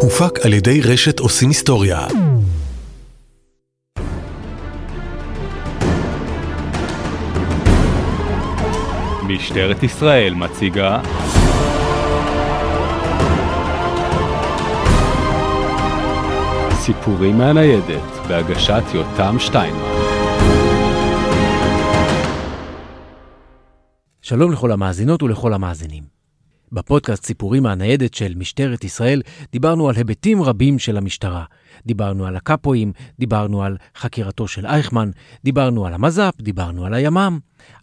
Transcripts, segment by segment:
הופק על ידי רשת עושים היסטוריה. משטרת ישראל מציגה סיפורים מהניידת בהגשת יותם שטיינמן שלום לכל המאזינות ולכל המאזינים. בפודקאסט סיפורים מהניידת של משטרת ישראל דיברנו על היבטים רבים של המשטרה. דיברנו על הקאפואים, דיברנו על חקירתו של אייכמן, דיברנו על המז"פ, דיברנו על הימ"מ,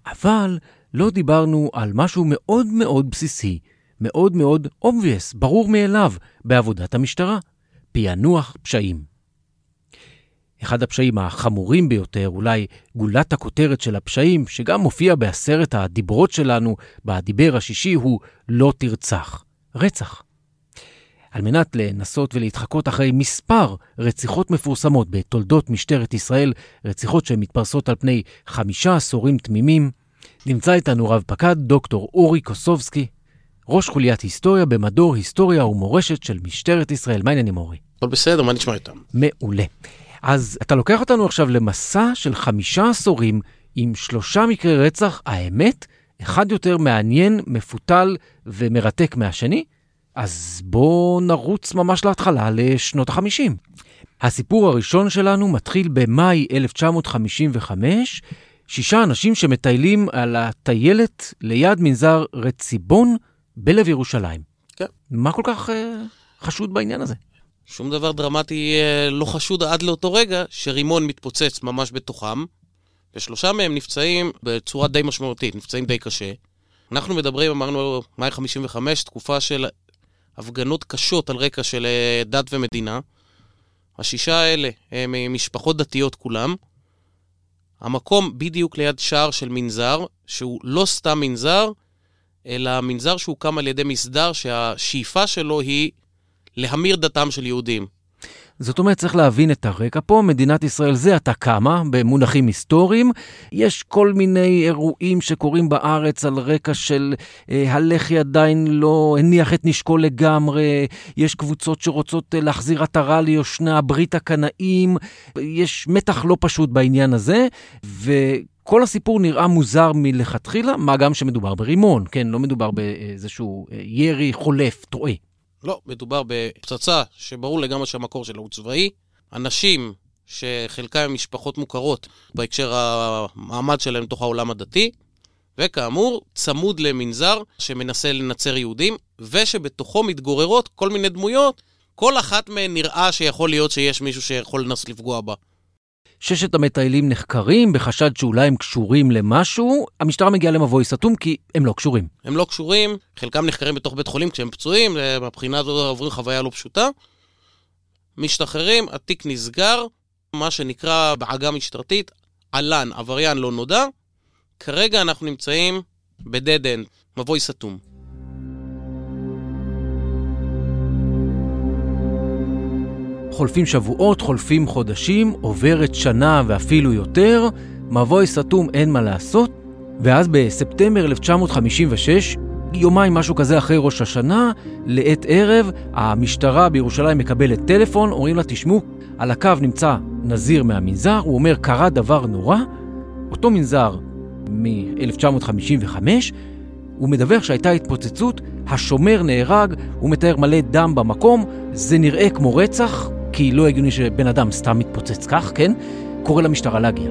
אבל לא דיברנו על משהו מאוד מאוד בסיסי, מאוד מאוד obvious, ברור מאליו, בעבודת המשטרה, פענוח פשעים. אחד הפשעים החמורים ביותר, אולי גולת הכותרת של הפשעים, שגם מופיע בעשרת הדיברות שלנו, בדיבר השישי, הוא לא תרצח. רצח. על מנת לנסות ולהתחקות אחרי מספר רציחות מפורסמות בתולדות משטרת ישראל, רציחות שמתפרסות על פני חמישה עשורים תמימים, נמצא איתנו רב פקד דוקטור אורי קוסובסקי, ראש חוליית היסטוריה במדור היסטוריה ומורשת של משטרת ישראל. מה העניינים אורי? הכל בסדר, מה נשמע איתם? מעולה. אז אתה לוקח אותנו עכשיו למסע של חמישה עשורים עם שלושה מקרי רצח, האמת, אחד יותר מעניין, מפותל ומרתק מהשני, אז בואו נרוץ ממש להתחלה לשנות ה-50. הסיפור הראשון שלנו מתחיל במאי 1955, שישה אנשים שמטיילים על הטיילת ליד מנזר רציבון בלב ירושלים. כן. מה כל כך uh, חשוד בעניין הזה? שום דבר דרמטי אה, לא חשוד עד לאותו רגע שרימון מתפוצץ ממש בתוכם, ושלושה מהם נפצעים בצורה די משמעותית, נפצעים די קשה. אנחנו מדברים, אמרנו, מאי 55, תקופה של הפגנות קשות על רקע של אה, דת ומדינה. השישה האלה הם ממשפחות דתיות כולם. המקום בדיוק ליד שער של מנזר, שהוא לא סתם מנזר, אלא מנזר שהוקם על ידי מסדר שהשאיפה שלו היא להמיר דתם של יהודים. זאת אומרת, צריך להבין את הרקע פה. מדינת ישראל זה עתה קמה, במונחים היסטוריים. יש כל מיני אירועים שקורים בארץ על רקע של אה, הלח"י עדיין לא הניח את נשקו לגמרי, יש קבוצות שרוצות אה, להחזיר עטרה ליושנה, ברית הקנאים, יש מתח לא פשוט בעניין הזה, ו... כל הסיפור נראה מוזר מלכתחילה, מה גם שמדובר ברימון, כן? לא מדובר באיזשהו אה, ירי חולף, טועה. לא, מדובר בפצצה שברור לגמרי שהמקור שלה הוא צבאי. אנשים שחלקם הם משפחות מוכרות בהקשר המעמד שלהם בתוך העולם הדתי, וכאמור, צמוד למנזר שמנסה לנצר יהודים, ושבתוכו מתגוררות כל מיני דמויות, כל אחת מהן נראה שיכול להיות שיש מישהו שיכול לנסות לפגוע בה. ששת המטיילים נחקרים בחשד שאולי הם קשורים למשהו, המשטרה מגיעה למבוי סתום כי הם לא קשורים. הם לא קשורים, חלקם נחקרים בתוך בית חולים כשהם פצועים, מבחינה הזו עוברים חוויה לא פשוטה. משתחררים, התיק נסגר, מה שנקרא בעגה משטרתית, עלן, עבריין לא נודע. כרגע אנחנו נמצאים בדד אנד, מבוי סתום. חולפים שבועות, חולפים חודשים, עוברת שנה ואפילו יותר, מבוי סתום אין מה לעשות, ואז בספטמבר 1956, יומיים משהו כזה אחרי ראש השנה, לעת ערב, המשטרה בירושלים מקבלת טלפון, אומרים לה, תשמעו, על הקו נמצא נזיר מהמנזר, הוא אומר, קרה דבר נורא, אותו מנזר מ-1955, הוא מדווח שהייתה התפוצצות, השומר נהרג, הוא מתאר מלא דם במקום, זה נראה כמו רצח, כי לא הגיוני שבן אדם סתם מתפוצץ כך, כן? קורא למשטרה להגיע.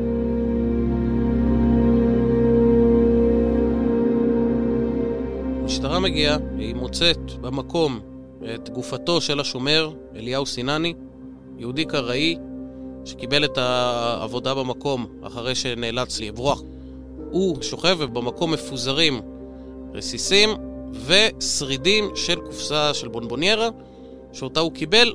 המשטרה מגיעה, היא מוצאת במקום את גופתו של השומר, אליהו סינני, יהודי קראי, שקיבל את העבודה במקום אחרי שנאלץ לברוח. הוא שוכב ובמקום מפוזרים רסיסים ושרידים של קופסה של בונבוניירה, שאותה הוא קיבל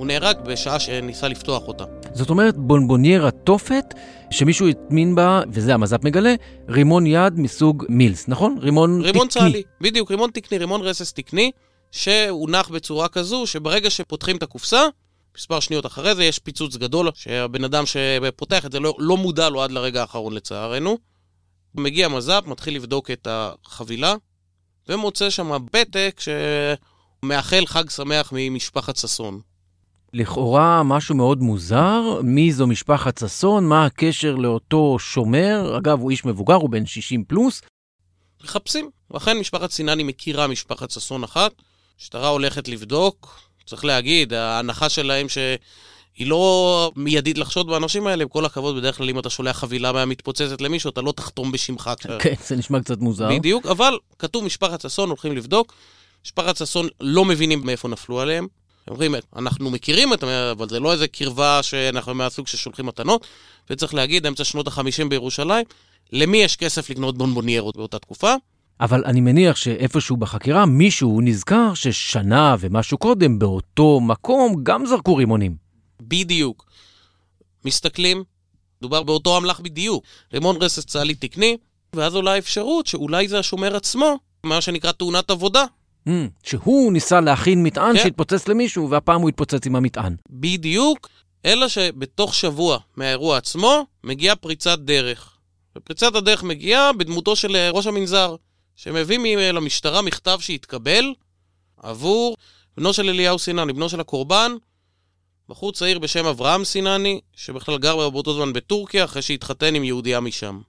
הוא נהרג בשעה שניסה לפתוח אותה. זאת אומרת, בונבוניירה תופת, שמישהו הטמין בה, וזה המז"פ מגלה, רימון יד מסוג מילס, נכון? רימון, רימון תקני. צה"לי, בדיוק, רימון תקני, רימון רסס תקני, שהונח בצורה כזו, שברגע שפותחים את הקופסה, מספר שניות אחרי זה יש פיצוץ גדול, שהבן אדם שפותח את זה לא, לא מודע לו עד לרגע האחרון לצערנו. מגיע מז"פ, מתחיל לבדוק את החבילה, ומוצא שם פתק מאחל חג שמח ממשפחת ששון. לכאורה משהו מאוד מוזר, מי זו משפחת ששון, מה הקשר לאותו שומר, אגב, הוא איש מבוגר, הוא בן 60 פלוס. מחפשים. ואכן משפחת סינני מכירה משפחת ששון אחת, המשטרה הולכת לבדוק. צריך להגיד, ההנחה שלהם שהיא לא מיידית לחשוד באנשים האלה, עם כל הכבוד, בדרך כלל אם אתה שולח חבילה מהמתפוצצת למישהו, אתה לא תחתום בשמך. כן, זה נשמע קצת מוזר. בדיוק, אבל כתוב משפחת ששון, הולכים לבדוק. משפחת ששון לא מבינים מאיפה נפלו עליהם. אומרים, אנחנו מכירים את אבל זה לא איזה קרבה שאנחנו מהסוג ששולחים מתנות. וצריך להגיד, אמצע שנות ה-50 בירושלים, למי יש כסף לקנות בונבוניירות באותה תקופה? אבל אני מניח שאיפשהו בחקירה מישהו נזכר ששנה ומשהו קודם באותו מקום גם זרקו רימונים. בדיוק. מסתכלים, דובר באותו אמל"ח בדיוק. רימון רסס צה"לי תקני, ואז עולה האפשרות שאולי זה השומר עצמו, מה שנקרא תאונת עבודה. Mm, שהוא ניסה להכין מטען כן. שהתפוצץ למישהו, והפעם הוא התפוצץ עם המטען. בדיוק, אלא שבתוך שבוע מהאירוע עצמו מגיעה פריצת דרך. ופריצת הדרך מגיעה בדמותו של אה, ראש המנזר, שמביא למשטרה מכתב שהתקבל עבור בנו של אליהו סינני, בנו של הקורבן, בחור צעיר בשם אברהם סינני, שבכלל גר באותו זמן בטורקיה, אחרי שהתחתן עם יהודייה משם.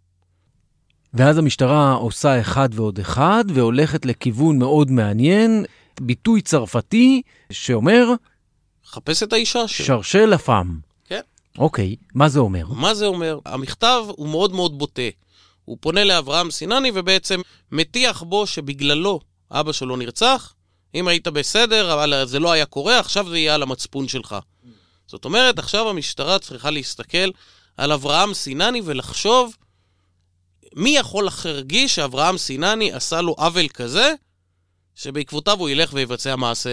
ואז המשטרה עושה אחד ועוד אחד, והולכת לכיוון מאוד מעניין, ביטוי צרפתי שאומר... חפש את האישה שלו. שרשה לפעם. כן. אוקיי, מה זה אומר? מה זה אומר? המכתב הוא מאוד מאוד בוטה. הוא פונה לאברהם סינני ובעצם מטיח בו שבגללו אבא שלו נרצח. אם היית בסדר, אבל זה לא היה קורה, עכשיו זה יהיה על המצפון שלך. זאת אומרת, עכשיו המשטרה צריכה להסתכל על אברהם סינני ולחשוב מי יכול להרגיש שאברהם סינני עשה לו עוול כזה, שבעקבותיו הוא ילך ויבצע מעשה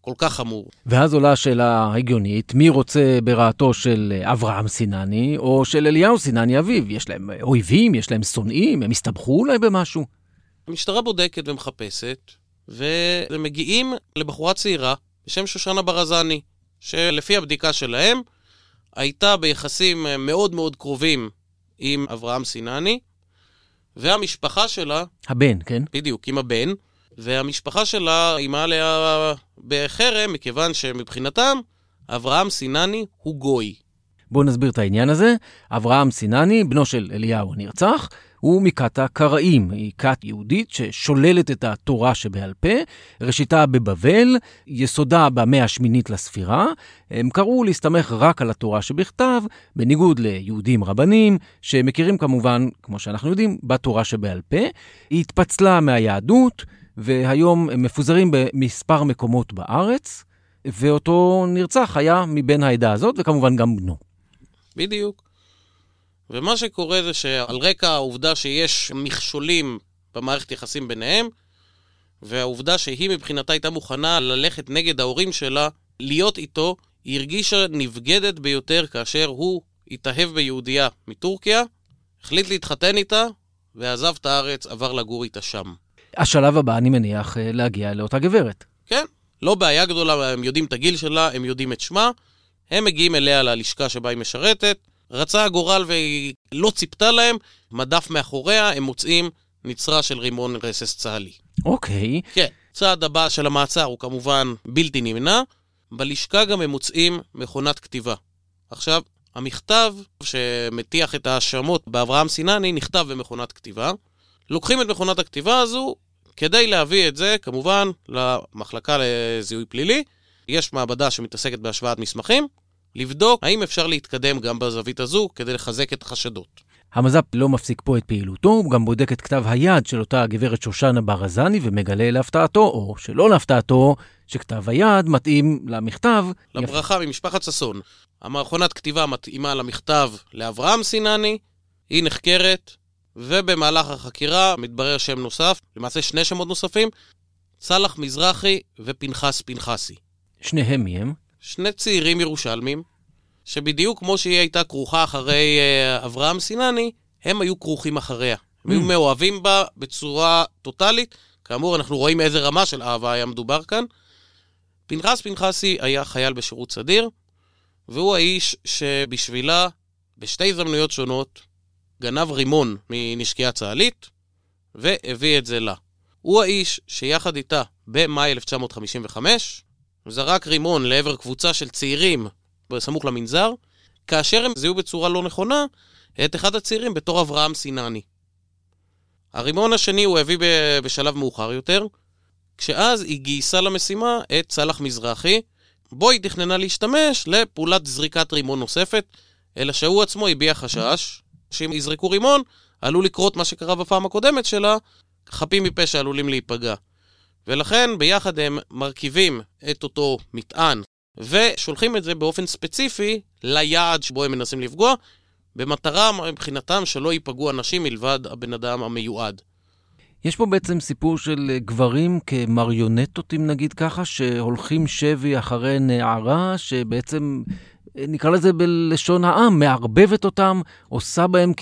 כל כך חמור. ואז עולה השאלה ההגיונית, מי רוצה ברעתו של אברהם סינני או של אליהו סינני אביו? יש להם אויבים, יש להם שונאים, הם הסתבכו אולי במשהו? המשטרה בודקת ומחפשת, ומגיעים לבחורה צעירה בשם שושנה ברזני, שלפי הבדיקה שלהם, הייתה ביחסים מאוד מאוד קרובים עם אברהם סינני, והמשפחה שלה... הבן, כן? בדיוק, עם הבן. והמשפחה שלה איימה עליה בחרם, מכיוון שמבחינתם, אברהם סינני הוא גוי. בואו נסביר את העניין הזה. אברהם סינני, בנו של אליהו הנרצח, הוא מכת הקראים, היא כת יהודית ששוללת את התורה שבעל פה, ראשיתה בבבל, יסודה במאה השמינית לספירה. הם קראו להסתמך רק על התורה שבכתב, בניגוד ליהודים רבנים, שמכירים כמובן, כמו שאנחנו יודעים, בתורה שבעל פה. היא התפצלה מהיהדות, והיום הם מפוזרים במספר מקומות בארץ, ואותו נרצח היה מבין העדה הזאת, וכמובן גם בנו. בדיוק. ומה שקורה זה שעל רקע העובדה שיש מכשולים במערכת יחסים ביניהם, והעובדה שהיא מבחינתה הייתה מוכנה ללכת נגד ההורים שלה, להיות איתו, היא הרגישה נבגדת ביותר כאשר הוא התאהב ביהודייה מטורקיה, החליט להתחתן איתה, ועזב את הארץ, עבר לגור איתה שם. השלב הבא, אני מניח, אה, להגיע לאותה גברת. כן, לא בעיה גדולה, הם יודעים את הגיל שלה, הם יודעים את שמה, הם מגיעים אליה ללשכה שבה היא משרתת, רצה הגורל והיא לא ציפתה להם, מדף מאחוריה, הם מוצאים נצרה של רימון רסס צה"לי. אוקיי. כן. צעד הבא של המעצר הוא כמובן בלתי נמנע. בלשכה גם הם מוצאים מכונת כתיבה. עכשיו, המכתב שמטיח את ההאשמות באברהם סינני נכתב במכונת כתיבה. לוקחים את מכונת הכתיבה הזו כדי להביא את זה, כמובן, למחלקה לזיהוי פלילי. יש מעבדה שמתעסקת בהשוואת מסמכים, לבדוק האם אפשר להתקדם גם בזווית הזו כדי לחזק את החשדות. המז"פ לא מפסיק פה את פעילותו, הוא גם בודק את כתב היד של אותה הגברת שושנה ברזני ומגלה להפתעתו, או שלא להפתעתו, שכתב היד מתאים למכתב. לברכה יפ... ממשפחת ששון. המערכונת כתיבה מתאימה למכתב לאברהם סינני, היא נחקרת, ובמהלך החקירה מתברר שם נוסף, למעשה שני שמות נוספים, צלח מזרחי ופנחס פנחסי. שניהם מי הם? שני צעירים ירושלמים, שבדיוק כמו שהיא הייתה כרוכה אחרי uh, אברהם סינני, הם היו כרוכים אחריה. הם היו mm. מאוהבים בה בצורה טוטאלית. כאמור, אנחנו רואים איזה רמה של אהבה היה מדובר כאן. פנחס פנחסי היה חייל בשירות סדיר, והוא האיש שבשבילה, בשתי הזדמנויות שונות, גנב רימון מנשקייה צה"לית, והביא את זה לה. הוא האיש שיחד איתה, במאי 1955, זרק רימון לעבר קבוצה של צעירים בסמוך למנזר, כאשר הם זיהו בצורה לא נכונה את אחד הצעירים בתור אברהם סינני. הרימון השני הוא הביא בשלב מאוחר יותר, כשאז היא גייסה למשימה את סאלח מזרחי, בו היא תכננה להשתמש לפעולת זריקת רימון נוספת, אלא שהוא עצמו הביע חשש שאם יזרקו רימון, עלול לקרות מה שקרה בפעם הקודמת שלה, חפים מפשע עלולים להיפגע. ולכן ביחד הם מרכיבים את אותו מטען ושולחים את זה באופן ספציפי ליעד שבו הם מנסים לפגוע, במטרה מבחינתם שלא ייפגעו אנשים מלבד הבן אדם המיועד. יש פה בעצם סיפור של גברים כמריונטות, אם נגיד ככה, שהולכים שבי אחרי נערה, שבעצם, נקרא לזה בלשון העם, מערבבת אותם, עושה בהם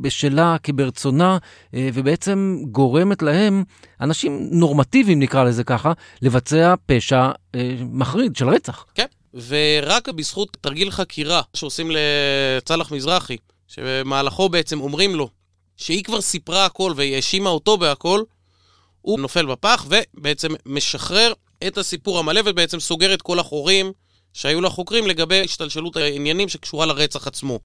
בשלה, כברצונה, ובעצם גורמת להם, אנשים נורמטיביים נקרא לזה ככה, לבצע פשע אה, מחריד של רצח. כן, ורק בזכות תרגיל חקירה שעושים לצלח מזרחי, שבמהלכו בעצם אומרים לו שהיא כבר סיפרה הכל והיא האשימה אותו בהכל, הוא נופל בפח ובעצם משחרר את הסיפור המלא ובעצם סוגר את כל החורים שהיו לחוקרים לגבי השתלשלות העניינים שקשורה לרצח עצמו.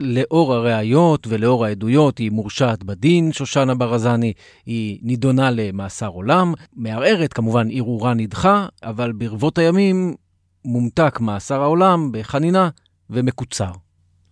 לאור הראיות ולאור העדויות היא מורשעת בדין, שושנה ברזני, היא נידונה למאסר עולם, מערערת, כמובן ערעורה נדחה, אבל ברבות הימים מומתק מאסר העולם בחנינה ומקוצר.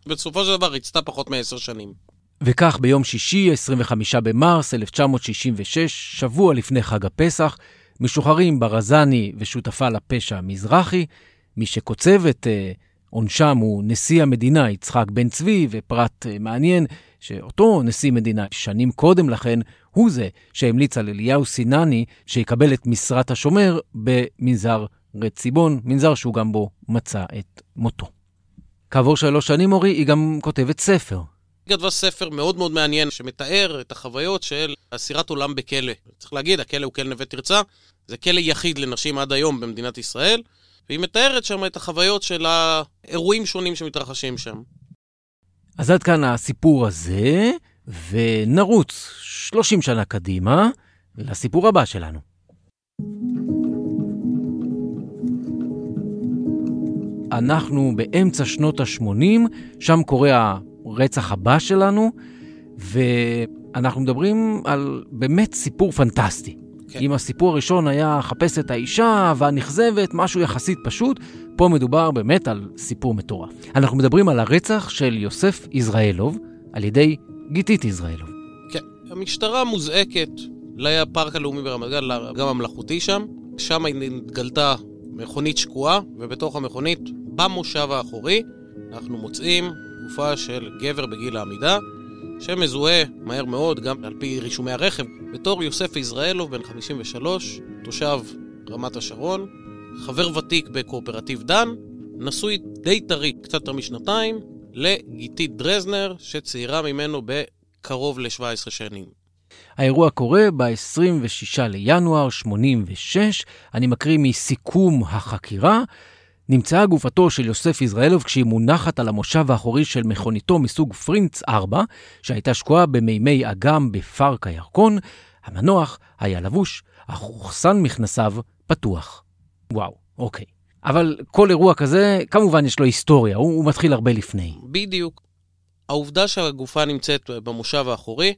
בסופו של דבר ריצתה פחות מעשר שנים. וכך ביום שישי, 25 במרס 1966, שבוע לפני חג הפסח, משוחררים ברזני ושותפה לפשע המזרחי. מי שקוצב את uh, עונשם הוא נשיא המדינה יצחק בן צבי, ופרט uh, מעניין, שאותו נשיא מדינה שנים קודם לכן, הוא זה שהמליץ על אליהו סינני שיקבל את משרת השומר במנזר רציבון, מנזר שהוא גם בו מצא את מותו. כעבור שלוש שנים, אורי, היא גם כותבת ספר. היא כתבה ספר מאוד מאוד מעניין שמתאר את החוויות של אסירת עולם בכלא. צריך להגיד, הכלא הוא כלא נווה תרצה, זה כלא יחיד לנשים עד היום במדינת ישראל, והיא מתארת שם את החוויות של האירועים שונים שמתרחשים שם. אז עד כאן הסיפור הזה, ונרוץ 30 שנה קדימה לסיפור הבא שלנו. אנחנו באמצע שנות ה-80, שם קורה הרצח הבא שלנו, ואנחנו מדברים על באמת סיפור פנטסטי. כן. אם הסיפור הראשון היה חפש את האישה והנכזבת, משהו יחסית פשוט, פה מדובר באמת על סיפור מטורף. אנחנו מדברים על הרצח של יוסף יזרעאלוב על ידי גיתית יזרעאלוב. כן, המשטרה מוזעקת לפארק הלאומי ברמת גן, גם המלאכותי שם. שם התגלתה מכונית שקועה, ובתוך המכונית, במושב האחורי, אנחנו מוצאים גופה של גבר בגיל העמידה, שמזוהה מהר מאוד, גם על פי רישומי הרכב, בתור יוסף יזרעאלוב, בן 53, תושב רמת השרון, חבר ותיק בקואופרטיב דן, נשוי די טרי, קצת יותר משנתיים, לגיתית דרזנר, שצעירה ממנו בקרוב ל-17 שנים. האירוע קורה ב-26 לינואר 86, אני מקריא מסיכום החקירה. נמצאה גופתו של יוסף יזרעאלוב כשהיא מונחת על המושב האחורי של מכוניתו מסוג פרינץ 4, שהייתה שקועה במימי אגם בפארק הירקון. המנוח היה לבוש, אך רוחסן מכנסיו פתוח. וואו, אוקיי. אבל כל אירוע כזה, כמובן יש לו היסטוריה, הוא, הוא מתחיל הרבה לפני. בדיוק. העובדה שהגופה נמצאת במושב האחורי,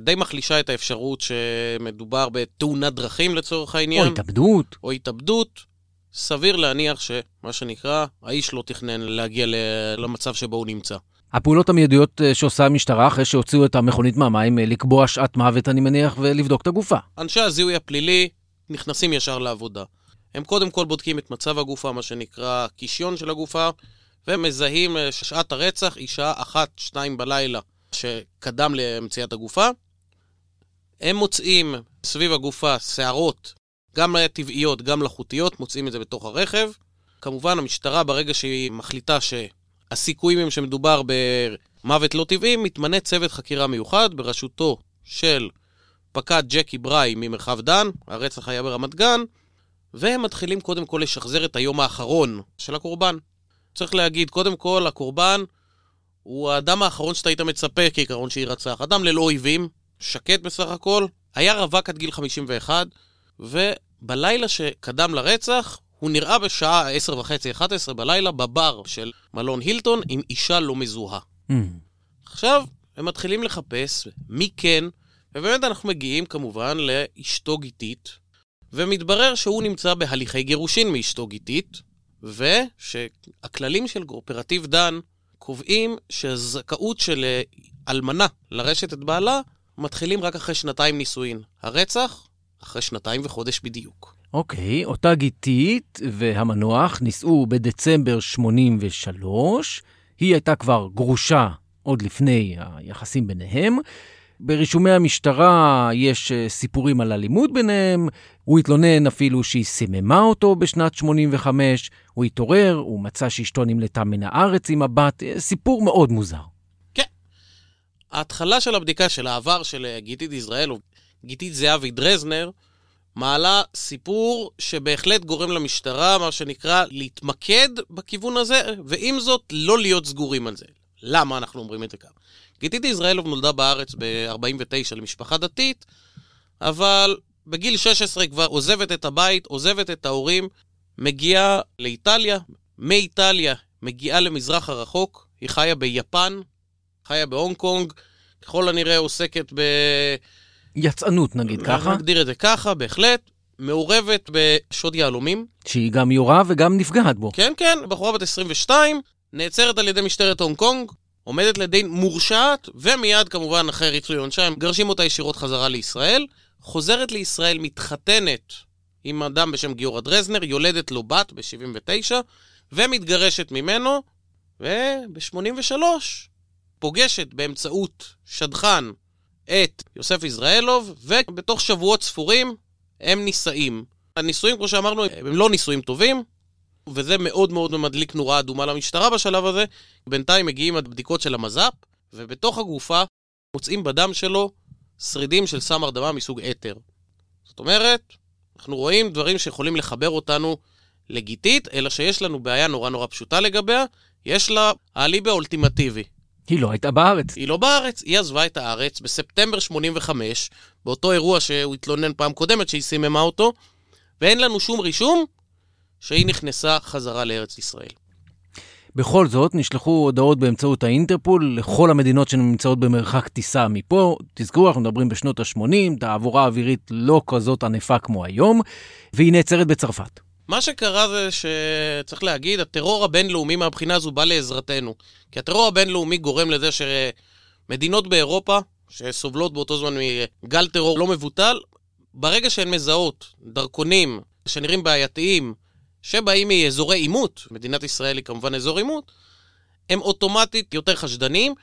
די מחלישה את האפשרות שמדובר בתאונת דרכים לצורך העניין. או התאבדות. או התאבדות. סביר להניח שמה שנקרא, האיש לא תכנן להגיע למצב שבו הוא נמצא. הפעולות המיידיות אה, שעושה המשטרה אחרי שהוציאו את המכונית מהמים, אה, לקבוע שעת מוות, אני מניח, ולבדוק את הגופה. אנשי הזיהוי הפלילי נכנסים ישר לעבודה. הם קודם כל בודקים את מצב הגופה, מה שנקרא קישיון של הגופה, ומזהים אה, ששעת הרצח היא שעה אחת, שתיים בלילה שקדם למציאת הגופה. הם מוצאים סביב הגופה שערות גם טבעיות, גם מלאכותיות, מוצאים את זה בתוך הרכב. כמובן, המשטרה, ברגע שהיא מחליטה שהסיכויים הם שמדובר במוות לא טבעי, מתמנה צוות חקירה מיוחד בראשותו של פקד ג'קי בריי ממרחב דן, הרצח היה ברמת גן, והם מתחילים קודם כל לשחזר את היום האחרון של הקורבן. צריך להגיד, קודם כל, הקורבן הוא האדם האחרון שאתה היית מצפה כעיקרון שירצח. אדם ללא אויבים, שקט בסך הכל, היה רווק עד גיל 51, ו... בלילה שקדם לרצח, הוא נראה בשעה 10 וחצי, 11 בלילה, בבר של מלון הילטון עם אישה לא מזוהה. Mm. עכשיו, הם מתחילים לחפש מי כן, ובאמת אנחנו מגיעים כמובן לאשתו גיתית, ומתברר שהוא נמצא בהליכי גירושין מאשתו גיתית, ושהכללים של קואופרטיב דן קובעים שהזכאות של אלמנה לרשת את בעלה מתחילים רק אחרי שנתיים נישואין. הרצח, אחרי שנתיים וחודש בדיוק. אוקיי, אותה גיתית והמנוח נישאו בדצמבר 83. היא הייתה כבר גרושה עוד לפני היחסים ביניהם. ברישומי המשטרה יש אה, סיפורים על אלימות ביניהם, הוא התלונן אפילו שהיא סיממה אותו בשנת 85, הוא התעורר, הוא מצא שאשתו נמלטה מן הארץ עם הבת, אה, סיפור מאוד מוזר. ההתחלה של הבדיקה של העבר של אה, גיתית יזרעאל, גיתית זהבי דרזנר, מעלה סיפור שבהחלט גורם למשטרה, מה שנקרא, להתמקד בכיוון הזה, ועם זאת, לא להיות סגורים על זה. למה אנחנו אומרים את זה כך? גיתית יזרעאלוב נולדה בארץ ב-49 למשפחה דתית, אבל בגיל 16 היא כבר עוזבת את הבית, עוזבת את ההורים, מגיעה לאיטליה, מאיטליה מגיעה למזרח הרחוק, היא חיה ביפן, חיה בהונג קונג, ככל הנראה עוסקת ב... יצאנות נגיד ככה, נגדיר את זה ככה, בהחלט. מעורבת בשוד יהלומים. שהיא גם יורה וגם נפגעת בו. כן, כן, בחורה בת 22, נעצרת על ידי משטרת הונג קונג, עומדת לדין מורשעת, ומיד כמובן אחרי ריצוי עונשה הם מגרשים אותה ישירות חזרה לישראל. חוזרת לישראל, מתחתנת עם אדם בשם גיורא דרזנר, יולדת לו בת ב-79, ומתגרשת ממנו, וב-83 פוגשת באמצעות שדכן את יוסף יזרעאלוב, ובתוך שבועות ספורים הם נישאים. הנישואים, כמו שאמרנו, הם לא נישואים טובים, וזה מאוד מאוד מדליק נורה אדומה למשטרה בשלב הזה. בינתיים מגיעים הבדיקות של המז"פ, ובתוך הגופה מוצאים בדם שלו שרידים של סם הרדמה מסוג אתר. זאת אומרת, אנחנו רואים דברים שיכולים לחבר אותנו לגיתית, אלא שיש לנו בעיה נורא נורא פשוטה לגביה, יש לה האליבי האולטימטיבי. היא לא הייתה בארץ. היא לא בארץ, היא עזבה את הארץ בספטמבר 85, באותו אירוע שהוא התלונן פעם קודמת שהיא סיממה אותו, ואין לנו שום רישום שהיא נכנסה חזרה לארץ ישראל. בכל זאת, נשלחו הודעות באמצעות האינטרפול לכל המדינות שנמצאות במרחק טיסה מפה. תזכרו, אנחנו מדברים בשנות ה-80, תעבורה אווירית לא כזאת ענפה כמו היום, והיא נעצרת בצרפת. מה שקרה זה שצריך להגיד, הטרור הבינלאומי מהבחינה הזו בא לעזרתנו. כי הטרור הבינלאומי גורם לזה שמדינות באירופה, שסובלות באותו זמן מגל טרור לא מבוטל, ברגע שהן מזהות דרכונים שנראים בעייתיים, שבאים מאזורי עימות, מדינת ישראל היא כמובן אזור עימות, הם אוטומטית יותר חשדניים,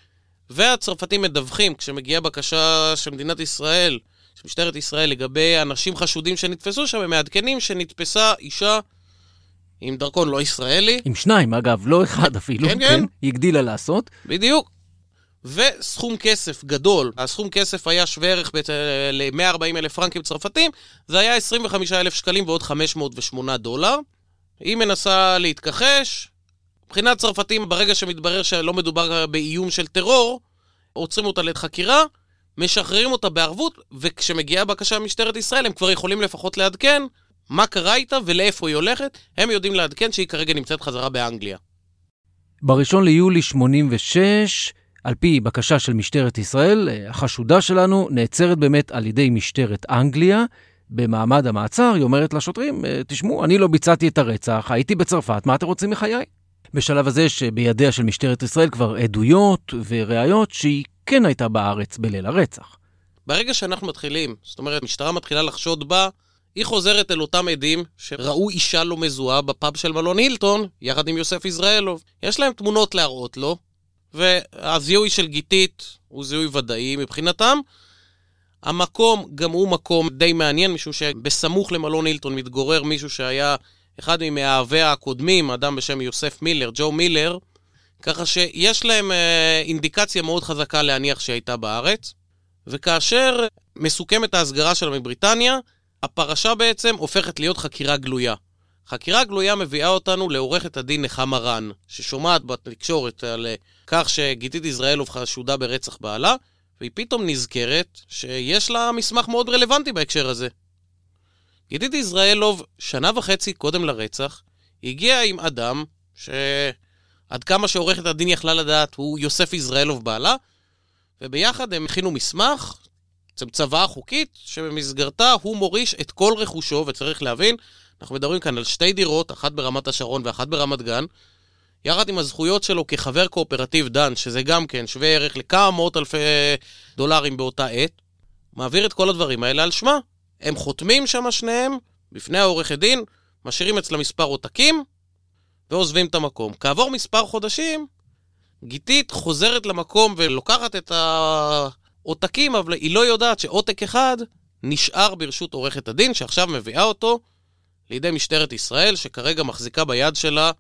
והצרפתים מדווחים כשמגיעה בקשה של מדינת ישראל משטרת ישראל לגבי אנשים חשודים שנתפסו שם, הם מעדכנים שנתפסה אישה עם דרכון לא ישראלי. עם שניים, אגב, לא אחד אפילו. כן, כן. היא הגדילה לעשות. בדיוק. וסכום כסף גדול, הסכום כסף היה שווה ערך ל-140 אלף פרנקים צרפתים, זה היה 25 אלף שקלים ועוד 508 דולר. היא מנסה להתכחש. מבחינת צרפתים, ברגע שמתברר שלא מדובר באיום של טרור, עוצרים אותה לחקירה, משחררים אותה בערבות, וכשמגיעה בקשה ממשטרת ישראל, הם כבר יכולים לפחות לעדכן מה קרה איתה ולאיפה היא הולכת. הם יודעים לעדכן שהיא כרגע נמצאת חזרה באנגליה. בראשון ליולי 86, על פי בקשה של משטרת ישראל, החשודה שלנו נעצרת באמת על ידי משטרת אנגליה. במעמד המעצר היא אומרת לשוטרים, תשמעו, אני לא ביצעתי את הרצח, הייתי בצרפת, מה אתם רוצים מחיי? בשלב הזה שבידיה של משטרת ישראל כבר עדויות וראיות שהיא כן הייתה בארץ בליל הרצח. ברגע שאנחנו מתחילים, זאת אומרת, המשטרה מתחילה לחשוד בה, היא חוזרת אל אותם עדים שראו אישה לא מזוהה בפאב של מלון הילטון, יחד עם יוסף יזרעאלוב. יש להם תמונות להראות לו, והזיהוי של גיתית הוא זיהוי ודאי מבחינתם. המקום גם הוא מקום די מעניין, משום שבסמוך למלון הילטון מתגורר מישהו שהיה אחד ממאהביה הקודמים, אדם בשם יוסף מילר, ג'ו מילר, ככה שיש להם אה, אינדיקציה מאוד חזקה להניח שהייתה בארץ, וכאשר מסוכמת ההסגרה שלה מבריטניה, הפרשה בעצם הופכת להיות חקירה גלויה. חקירה גלויה מביאה אותנו לעורכת הדין נחמה רן, ששומעת בתקשורת על אה, כך שגיתית יזרעאלוב חשודה ברצח בעלה, והיא פתאום נזכרת שיש לה מסמך מאוד רלוונטי בהקשר הזה. גיתית יזרעאלוב, שנה וחצי קודם לרצח, הגיע עם אדם שעד כמה שעורכת הדין יכלה לדעת, הוא יוסף יזרעאלוב בעלה, וביחד הם הכינו מסמך, בעצם צוואה חוקית, שבמסגרתה הוא מוריש את כל רכושו, וצריך להבין, אנחנו מדברים כאן על שתי דירות, אחת ברמת השרון ואחת ברמת גן, יחד עם הזכויות שלו כחבר קואופרטיב דן, שזה גם כן שווה ערך לכמה מאות אלפי דולרים באותה עת, מעביר את כל הדברים האלה על שמה. הם חותמים שם שניהם, בפני העורכת דין, משאירים אצלה מספר עותקים, ועוזבים את המקום. כעבור מספר חודשים, גיתית חוזרת למקום ולוקחת את העותקים, אבל היא לא יודעת שעותק אחד נשאר ברשות עורכת הדין, שעכשיו מביאה אותו לידי משטרת ישראל, שכרגע מחזיקה ביד שלה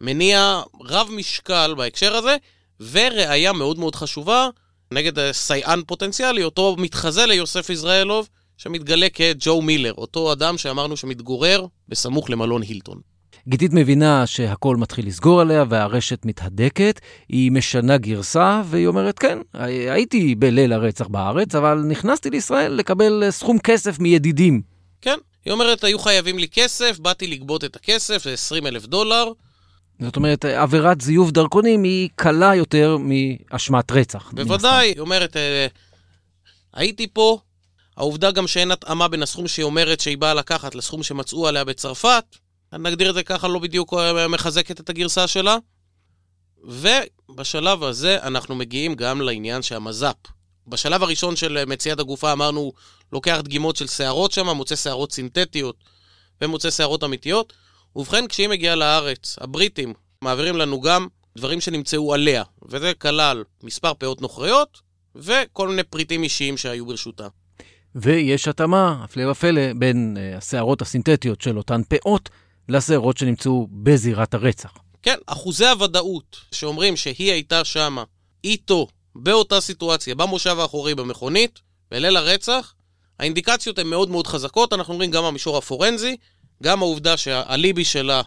מניע רב משקל בהקשר הזה, וראיה מאוד מאוד חשובה נגד סייען פוטנציאלי, אותו מתחזה ליוסף יזרעאלוב, שמתגלה כג'ו מילר, אותו אדם שאמרנו שמתגורר בסמוך למלון הילטון. גיתית מבינה שהכל מתחיל לסגור עליה והרשת מתהדקת, היא משנה גרסה והיא אומרת, כן, הייתי בליל הרצח בארץ, אבל נכנסתי לישראל לקבל סכום כסף מידידים. כן, היא אומרת, היו חייבים לי כסף, באתי לגבות את הכסף, זה 20 אלף דולר. זאת אומרת, עבירת זיוף דרכונים היא קלה יותר מאשמת רצח. בוודאי, היא אומרת, אה, הייתי פה, העובדה גם שאין התאמה בין הסכום שהיא אומרת שהיא באה לקחת לסכום שמצאו עליה בצרפת, נגדיר את זה ככה, לא בדיוק אה, מחזקת את הגרסה שלה. ובשלב הזה אנחנו מגיעים גם לעניין שהמז"פ. בשלב הראשון של מציאת הגופה אמרנו, לוקח דגימות של שערות שם, מוצא שערות סינתטיות ומוצא שערות אמיתיות. ובכן, כשהיא מגיעה לארץ, הבריטים מעבירים לנו גם דברים שנמצאו עליה, וזה כלל מספר פאות נוכריות וכל מיני פריטים אישיים שהיו ברשותה. ויש התאמה, הפלא ופלא, בין uh, השערות הסינתטיות של אותן פאות לשערות שנמצאו בזירת הרצח. כן, אחוזי הוודאות שאומרים שהיא הייתה שמה איתו באותה סיטואציה, במושב האחורי במכונית, בליל הרצח, האינדיקציות הן מאוד מאוד חזקות, אנחנו אומרים גם במישור הפורנזי, גם העובדה שהאליבי שלה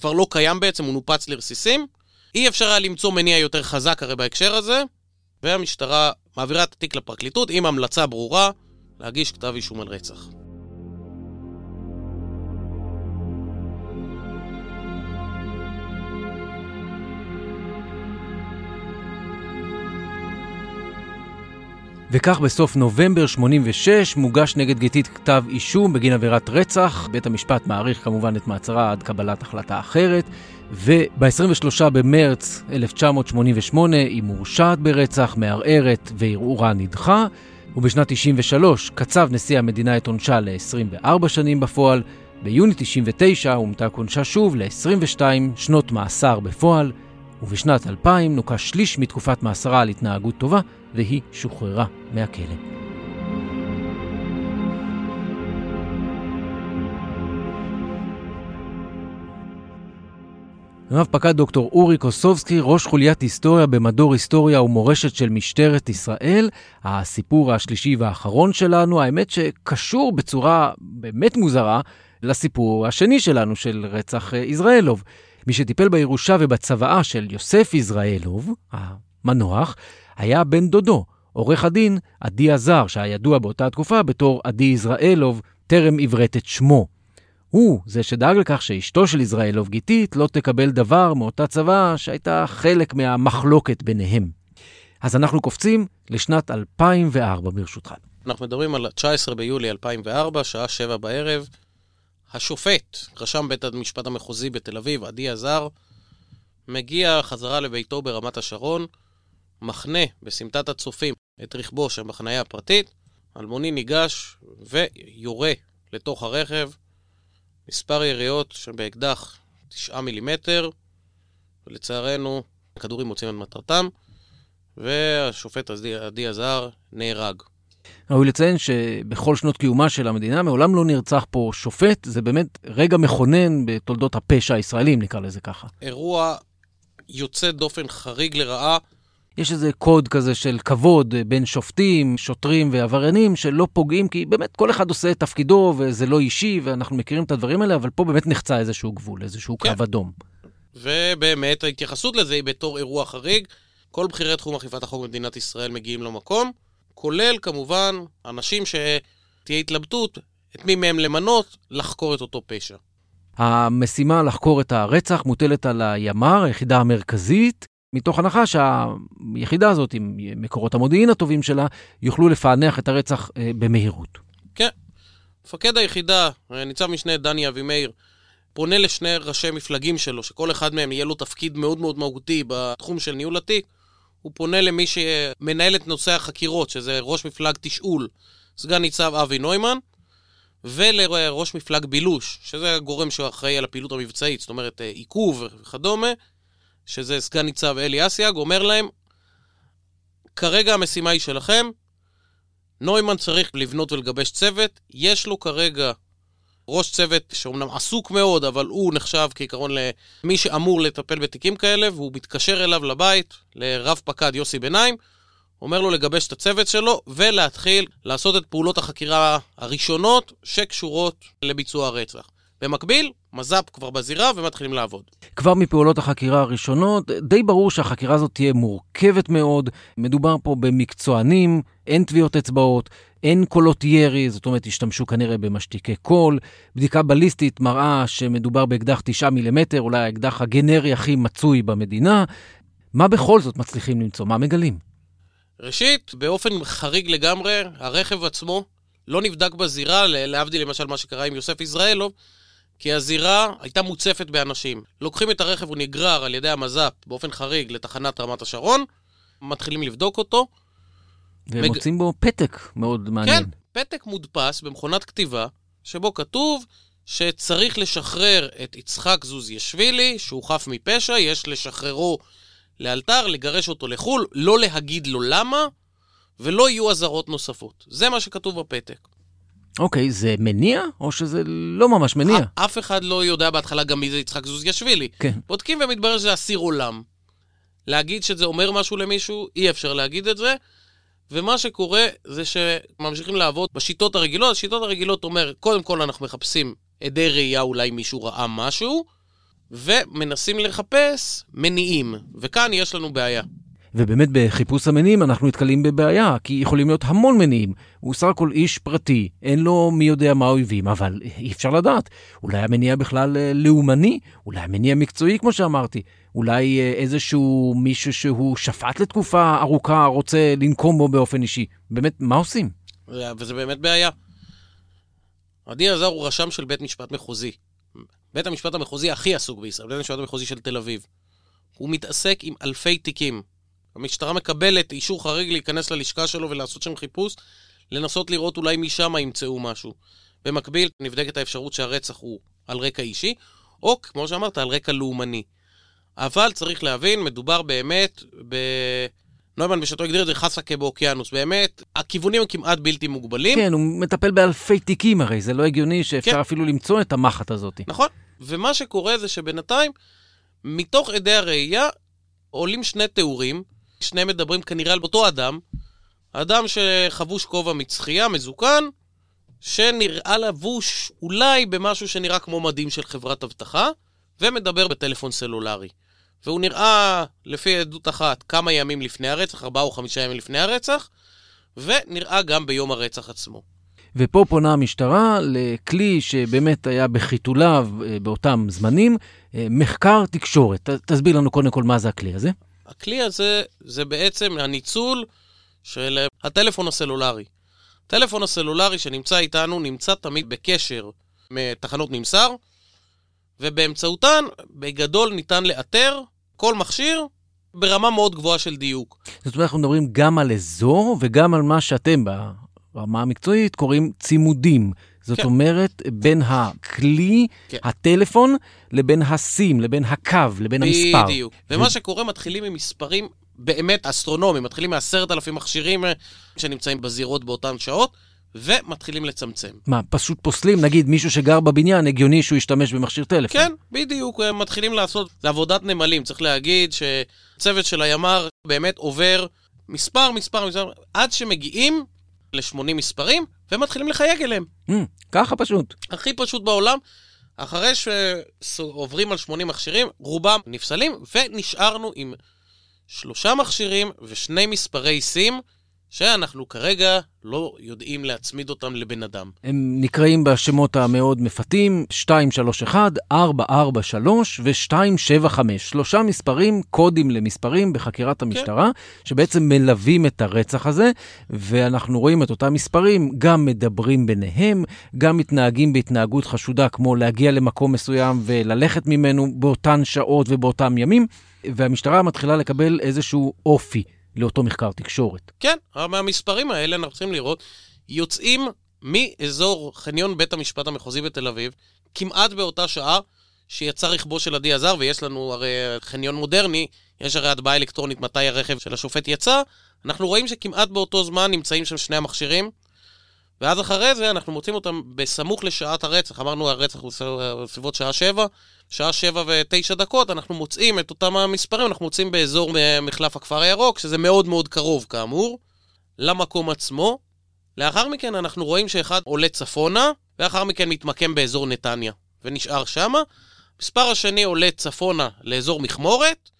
כבר לא קיים בעצם, הוא נופץ לרסיסים. אי אפשר היה למצוא מניע יותר חזק הרי בהקשר הזה, והמשטרה מעבירה את התיק לפרקליטות עם המלצה ברורה להגיש כתב אישום על רצח. וכך בסוף נובמבר 86 מוגש נגד גיתית כתב אישום בגין עבירת רצח. בית המשפט מעריך כמובן את מעצרה עד קבלת החלטה אחרת. וב-23 במרץ 1988 היא מורשעת ברצח, מערערת וערעורה נדחה. ובשנת 93 קצב נשיא המדינה את עונשה ל-24 שנים בפועל. ביוני 99 הומתק עונשה שוב ל-22 שנות מאסר בפועל. ובשנת 2000 נוקה שליש מתקופת מאסרה על התנהגות טובה, והיא שוחררה מהכלא. רב פקד דוקטור אורי קוסובסקי, ראש חוליית היסטוריה במדור היסטוריה ומורשת של משטרת ישראל. הסיפור השלישי והאחרון שלנו, האמת שקשור בצורה באמת מוזרה לסיפור השני שלנו, של רצח יזרעאלוב. מי שטיפל בירושה ובצוואה של יוסף יזרעאלוב, המנוח, היה בן דודו, עורך הדין עדי עזר, שהיה ידוע באותה תקופה בתור עדי יזרעאלוב, טרם עברת את שמו. הוא זה שדאג לכך שאשתו של יזרעאלוב גיתית לא תקבל דבר מאותה צוואה שהייתה חלק מהמחלוקת ביניהם. אז אנחנו קופצים לשנת 2004 ברשותך. אנחנו מדברים על 19 ביולי 2004, שעה 7 בערב. השופט, רשם בית המשפט המחוזי בתל אביב, עדי עזר, מגיע חזרה לביתו ברמת השרון, מחנה בסמטת הצופים את רכבו של מחניה הפרטית, אלמוני ניגש ויורה לתוך הרכב מספר יריות שבאקדח 9 מילימטר, ולצערנו הכדורים מוצאים את מטרתם, והשופט עדי עזר נהרג. ראוי לציין שבכל שנות קיומה של המדינה מעולם לא נרצח פה שופט, זה באמת רגע מכונן בתולדות הפשע הישראלים, נקרא לזה ככה. אירוע יוצא דופן חריג לרעה. יש איזה קוד כזה של כבוד בין שופטים, שוטרים ועבריינים שלא פוגעים, כי באמת כל אחד עושה את תפקידו וזה לא אישי, ואנחנו מכירים את הדברים האלה, אבל פה באמת נחצה איזשהו גבול, איזשהו כן. קו אדום. ובאמת ההתייחסות לזה היא בתור אירוע חריג. כל בכירי תחום אכיפת החוק במדינת ישראל מגיעים למקום. כולל כמובן אנשים שתהיה התלבטות את מי מהם למנות לחקור את אותו פשע. המשימה לחקור את הרצח מוטלת על הימ"ר, היחידה המרכזית, מתוך הנחה שהיחידה הזאת, עם מקורות המודיעין הטובים שלה, יוכלו לפענח את הרצח אה, במהירות. כן. מפקד היחידה, ניצב משנה דני אבימאיר, פונה לשני ראשי מפלגים שלו, שכל אחד מהם יהיה לו תפקיד מאוד מאוד מהותי בתחום של ניהול התיק. הוא פונה למי שמנהל את נושא החקירות, שזה ראש מפלג תשאול, סגן ניצב אבי נוימן, ולראש מפלג בילוש, שזה הגורם שאחראי על הפעילות המבצעית, זאת אומרת אה, עיכוב וכדומה, שזה סגן ניצב אלי אסיאג, אומר להם, כרגע המשימה היא שלכם, נוימן צריך לבנות ולגבש צוות, יש לו כרגע ראש צוות שאומנם עסוק מאוד, אבל הוא נחשב כעיקרון למי שאמור לטפל בתיקים כאלה, והוא מתקשר אליו לבית, לרב פקד יוסי ביניים, אומר לו לגבש את הצוות שלו ולהתחיל לעשות את פעולות החקירה הראשונות שקשורות לביצוע הרצח. במקביל, מז"פ כבר בזירה ומתחילים לעבוד. כבר מפעולות החקירה הראשונות, די ברור שהחקירה הזאת תהיה מורכבת מאוד. מדובר פה במקצוענים, אין טביעות אצבעות, אין קולות ירי, זאת אומרת, השתמשו כנראה במשתיקי קול. בדיקה בליסטית מראה שמדובר באקדח 9 מילימטר, אולי האקדח הגנרי הכי מצוי במדינה. מה בכל זאת מצליחים למצוא? מה מגלים? ראשית, באופן חריג לגמרי, הרכב עצמו לא נבדק בזירה, להבדיל למשל מה שקרה עם יוסף יזרעאלוב, כי הזירה הייתה מוצפת באנשים. לוקחים את הרכב, הוא נגרר על ידי המז"פ באופן חריג לתחנת רמת השרון, מתחילים לבדוק אותו. ומוצאים מג... בו פתק מאוד מעניין. כן, פתק מודפס במכונת כתיבה, שבו כתוב שצריך לשחרר את יצחק זוזיאשווילי, שהוא חף מפשע, יש לשחררו לאלתר, לגרש אותו לחו"ל, לא להגיד לו למה, ולא יהיו אזהרות נוספות. זה מה שכתוב בפתק. אוקיי, זה מניע, או שזה לא ממש מניע? אף אחד לא יודע בהתחלה גם מי זה יצחק זוזיאשווילי. כן. בודקים ומתברר שזה אסיר עולם. להגיד שזה אומר משהו למישהו, אי אפשר להגיד את זה. ומה שקורה זה שממשיכים לעבוד בשיטות הרגילות. השיטות הרגילות אומר, קודם כל אנחנו מחפשים עדי ראייה, אולי מישהו ראה משהו, ומנסים לחפש מניעים. וכאן יש לנו בעיה. ובאמת בחיפוש המניעים אנחנו נתקלים בבעיה, כי יכולים להיות המון מניעים. הוא סך הכל איש פרטי, אין לו מי יודע מה האויבים, אבל אי אפשר לדעת. אולי המניע בכלל אה, לאומני, אולי המניע מקצועי, כמו שאמרתי. אולי אה, איזשהו מישהו שהוא שפט לתקופה ארוכה רוצה לנקום בו באופן אישי. באמת, מה עושים? וזה באמת בעיה. עדי עזר הוא רשם של בית משפט מחוזי. בית המשפט המחוזי הכי עסוק בישראל, בית המשפט המחוזי של תל אביב. הוא מתעסק עם אלפי תיקים. המשטרה מקבלת אישור חריג להיכנס ללשכה שלו ולעשות שם חיפוש, לנסות לראות אולי משם ימצאו משהו. במקביל, נבדקת האפשרות שהרצח הוא על רקע אישי, או כמו שאמרת, על רקע לאומני. אבל צריך להבין, מדובר באמת ב... נוימן בשעתו הגדיר את זה חסקה באוקיינוס. באמת, הכיוונים הם כמעט בלתי מוגבלים. כן, הוא מטפל באלפי תיקים הרי, זה לא הגיוני שאפשר כן. אפילו למצוא את המחט הזאת. נכון, ומה שקורה זה שבינתיים, מתוך עדי הראייה, עולים שני תיאורים, שניהם מדברים כנראה על אותו אדם, אדם שחבוש כובע מצחייה, מזוקן, שנראה לבוש אולי במשהו שנראה כמו מדים של חברת אבטחה, ומדבר בטלפון סלולרי. והוא נראה, לפי עדות אחת, כמה ימים לפני הרצח, ארבעה או חמישה ימים לפני הרצח, ונראה גם ביום הרצח עצמו. ופה פונה המשטרה לכלי שבאמת היה בחיתוליו אה, באותם זמנים, אה, מחקר תקשורת. תסביר לנו קודם כל מה זה הכלי הזה. הכלי הזה זה בעצם הניצול של הטלפון הסלולרי. הטלפון הסלולרי שנמצא איתנו נמצא תמיד בקשר מתחנות ממסר, ובאמצעותן בגדול ניתן לאתר כל מכשיר ברמה מאוד גבוהה של דיוק. זאת אומרת, אנחנו מדברים גם על אזור וגם על מה שאתם ברמה המקצועית קוראים צימודים. זאת כן. אומרת, בין הכלי, כן. הטלפון, לבין הסים, לבין הקו, לבין בדיוק. המספר. בדיוק. ומה. שקורה, מתחילים עם מספרים באמת אסטרונומיים, מתחילים מעשרת אלפים מכשירים אה, שנמצאים בזירות באותן שעות. ומתחילים לצמצם. מה, פשוט פוסלים? נגיד מישהו שגר בבניין, הגיוני שהוא ישתמש במכשיר טלפון. כן, בדיוק, הם מתחילים לעשות, זה עבודת נמלים. צריך להגיד שצוות של הימ"ר באמת עובר מספר, מספר, מספר, עד שמגיעים ל-80 מספרים, ומתחילים לחייג אליהם. Mm, ככה פשוט. הכי פשוט בעולם. אחרי שעוברים על 80 מכשירים, רובם נפסלים, ונשארנו עם שלושה מכשירים ושני מספרי סים שאנחנו כרגע לא יודעים להצמיד אותם לבן אדם. הם נקראים בשמות המאוד מפתים, 231, 443 ו-275. שלושה מספרים, קודים למספרים בחקירת המשטרה, שבעצם מלווים את הרצח הזה, ואנחנו רואים את אותם מספרים, גם מדברים ביניהם, גם מתנהגים בהתנהגות חשודה, כמו להגיע למקום מסוים וללכת ממנו באותן שעות ובאותם ימים, והמשטרה מתחילה לקבל איזשהו אופי. לאותו מחקר תקשורת. כן, מהמספרים האלה אנחנו צריכים לראות, יוצאים מאזור חניון בית המשפט המחוזי בתל אביב, כמעט באותה שעה שיצא רכבו של עדי עזר, ויש לנו הרי חניון מודרני, יש הרי הצבעה אלקטרונית מתי הרכב של השופט יצא, אנחנו רואים שכמעט באותו זמן נמצאים שם שני המכשירים, ואז אחרי זה אנחנו מוצאים אותם בסמוך לשעת הרצח. אמרנו, הרצח הוא סביבות שעה שבע, שעה שבע ותשע דקות, אנחנו מוצאים את אותם המספרים, אנחנו מוצאים באזור מחלף הכפר הירוק, שזה מאוד מאוד קרוב כאמור, למקום עצמו. לאחר מכן אנחנו רואים שאחד עולה צפונה, ואחר מכן מתמקם באזור נתניה, ונשאר שמה. מספר השני עולה צפונה לאזור מכמורת,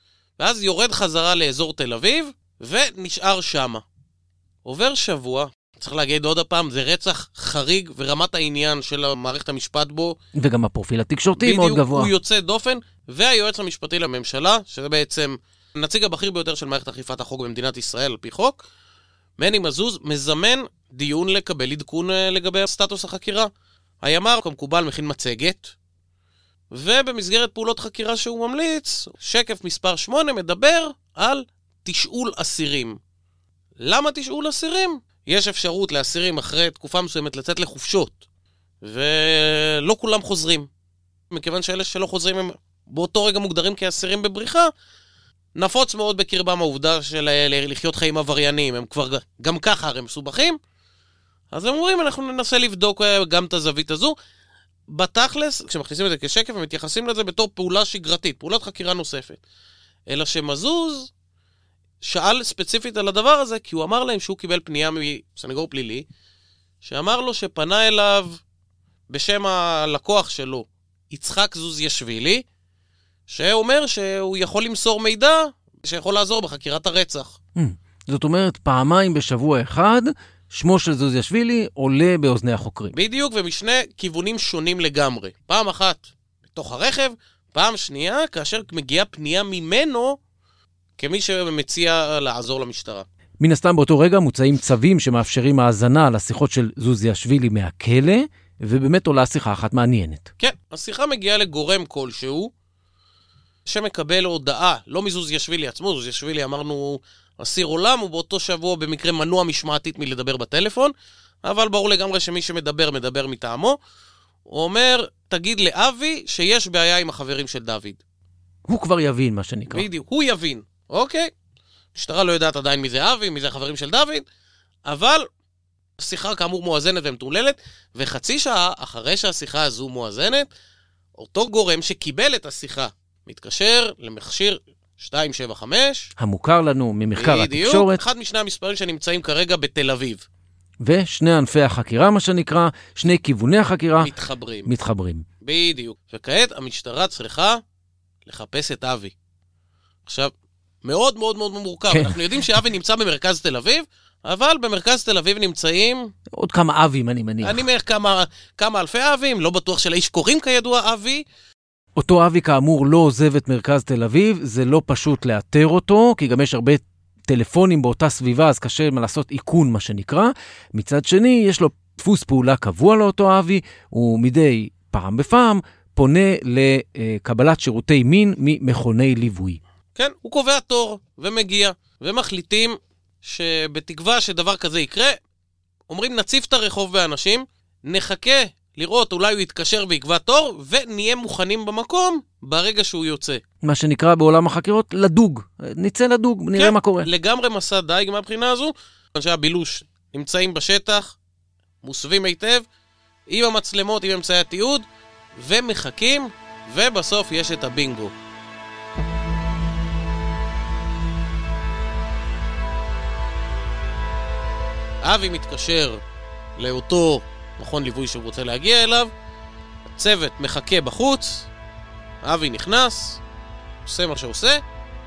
ואז יורד חזרה לאזור תל אביב, ונשאר שמה. עובר שבוע, צריך להגיד עוד פעם, זה רצח חריג ורמת העניין של מערכת המשפט בו. וגם הפרופיל התקשורתי מאוד גבוה. בדיוק, הוא יוצא דופן, והיועץ המשפטי לממשלה, שזה בעצם הנציג הבכיר ביותר של מערכת אכיפת החוק במדינת ישראל על פי חוק, מני מזוז מזמן דיון לקבל עדכון אה, לגבי סטטוס החקירה. הימ"ר, כמקובל, מכין מצגת, ובמסגרת פעולות חקירה שהוא ממליץ, שקף מספר 8 מדבר על תשאול אסירים. למה תשאול אסירים? יש אפשרות לאסירים אחרי תקופה מסוימת לצאת לחופשות, ולא כולם חוזרים. מכיוון שאלה שלא חוזרים הם באותו רגע מוגדרים כאסירים בבריחה, נפוץ מאוד בקרבם העובדה של לחיות חיים עבריינים, הם כבר גם ככה הרי מסובכים, אז הם אומרים, אנחנו ננסה לבדוק אה, גם את הזווית הזו. בתכלס, כשמכניסים את זה כשקף, הם מתייחסים לזה בתור פעולה שגרתית, פעולת חקירה נוספת. אלא שמזוז שאל ספציפית על הדבר הזה, כי הוא אמר להם שהוא קיבל פנייה מסנגור פלילי, שאמר לו שפנה אליו בשם הלקוח שלו, יצחק זוזיאשווילי, שאומר שהוא יכול למסור מידע שיכול לעזור בחקירת הרצח. Hmm. זאת אומרת, פעמיים בשבוע אחד, שמו של זוזיאשווילי עולה באוזני החוקרים. בדיוק, ומשני כיוונים שונים לגמרי. פעם אחת בתוך הרכב, פעם שנייה, כאשר מגיעה פנייה ממנו כמי שמציע לעזור למשטרה. מן הסתם באותו רגע מוצאים צווים שמאפשרים האזנה לשיחות של זוזיאשווילי מהכלא, ובאמת עולה שיחה אחת מעניינת. כן, השיחה מגיעה לגורם כלשהו, שמקבל הודעה, לא מזוזיאשווילי עצמו, זוזיאשווילי אמרנו אסיר עולם, הוא באותו שבוע במקרה מנוע משמעתית מלדבר בטלפון, אבל ברור לגמרי שמי שמדבר, מדבר מטעמו. הוא אומר, תגיד לאבי שיש בעיה עם החברים של דוד. הוא כבר יבין, מה שנקרא. בדיוק, הוא יבין. אוקיי, המשטרה לא יודעת עדיין מי זה אבי, מי זה החברים של דוד, אבל השיחה כאמור מואזנת ומטוללת, וחצי שעה אחרי שהשיחה הזו מואזנת, אותו גורם שקיבל את השיחה מתקשר למכשיר 275. המוכר לנו ממחקר בדיוק, התקשורת. בדיוק, אחד משני המספרים שנמצאים כרגע בתל אביב. ושני ענפי החקירה, מה שנקרא, שני כיווני החקירה. מתחברים. מתחברים. בדיוק. וכעת המשטרה צריכה לחפש את אבי. עכשיו, מאוד מאוד מאוד מורכב. כן. אנחנו יודעים שאבי נמצא במרכז תל אביב, אבל במרכז תל אביב נמצאים... עוד כמה אבים, אני מניח. אני אומר כמה, כמה אלפי אבים, לא בטוח שלאיש קוראים כידוע אבי. אותו אבי כאמור לא עוזב את מרכז תל אביב, זה לא פשוט לאתר אותו, כי גם יש הרבה טלפונים באותה סביבה, אז קשה לעשות איכון, מה שנקרא. מצד שני, יש לו דפוס פעולה קבוע לאותו אבי, הוא מדי פעם בפעם פונה לקבלת שירותי מין ממכוני ליווי. כן, הוא קובע תור ומגיע, ומחליטים שבתקווה שדבר כזה יקרה, אומרים נציף את הרחוב באנשים, נחכה לראות, אולי הוא יתקשר ויקבע תור, ונהיה מוכנים במקום ברגע שהוא יוצא. מה שנקרא בעולם החקירות, לדוג. נצא לדוג, נראה כן, מה קורה. לגמרי מסע דייג מהבחינה הזו. אנשי הבילוש נמצאים בשטח, מוסווים היטב, עם המצלמות, עם אמצעי התיעוד, ומחכים, ובסוף יש את הבינגו. אבי מתקשר לאותו מכון ליווי שהוא רוצה להגיע אליו, הצוות מחכה בחוץ, אבי נכנס, עושה מה שעושה,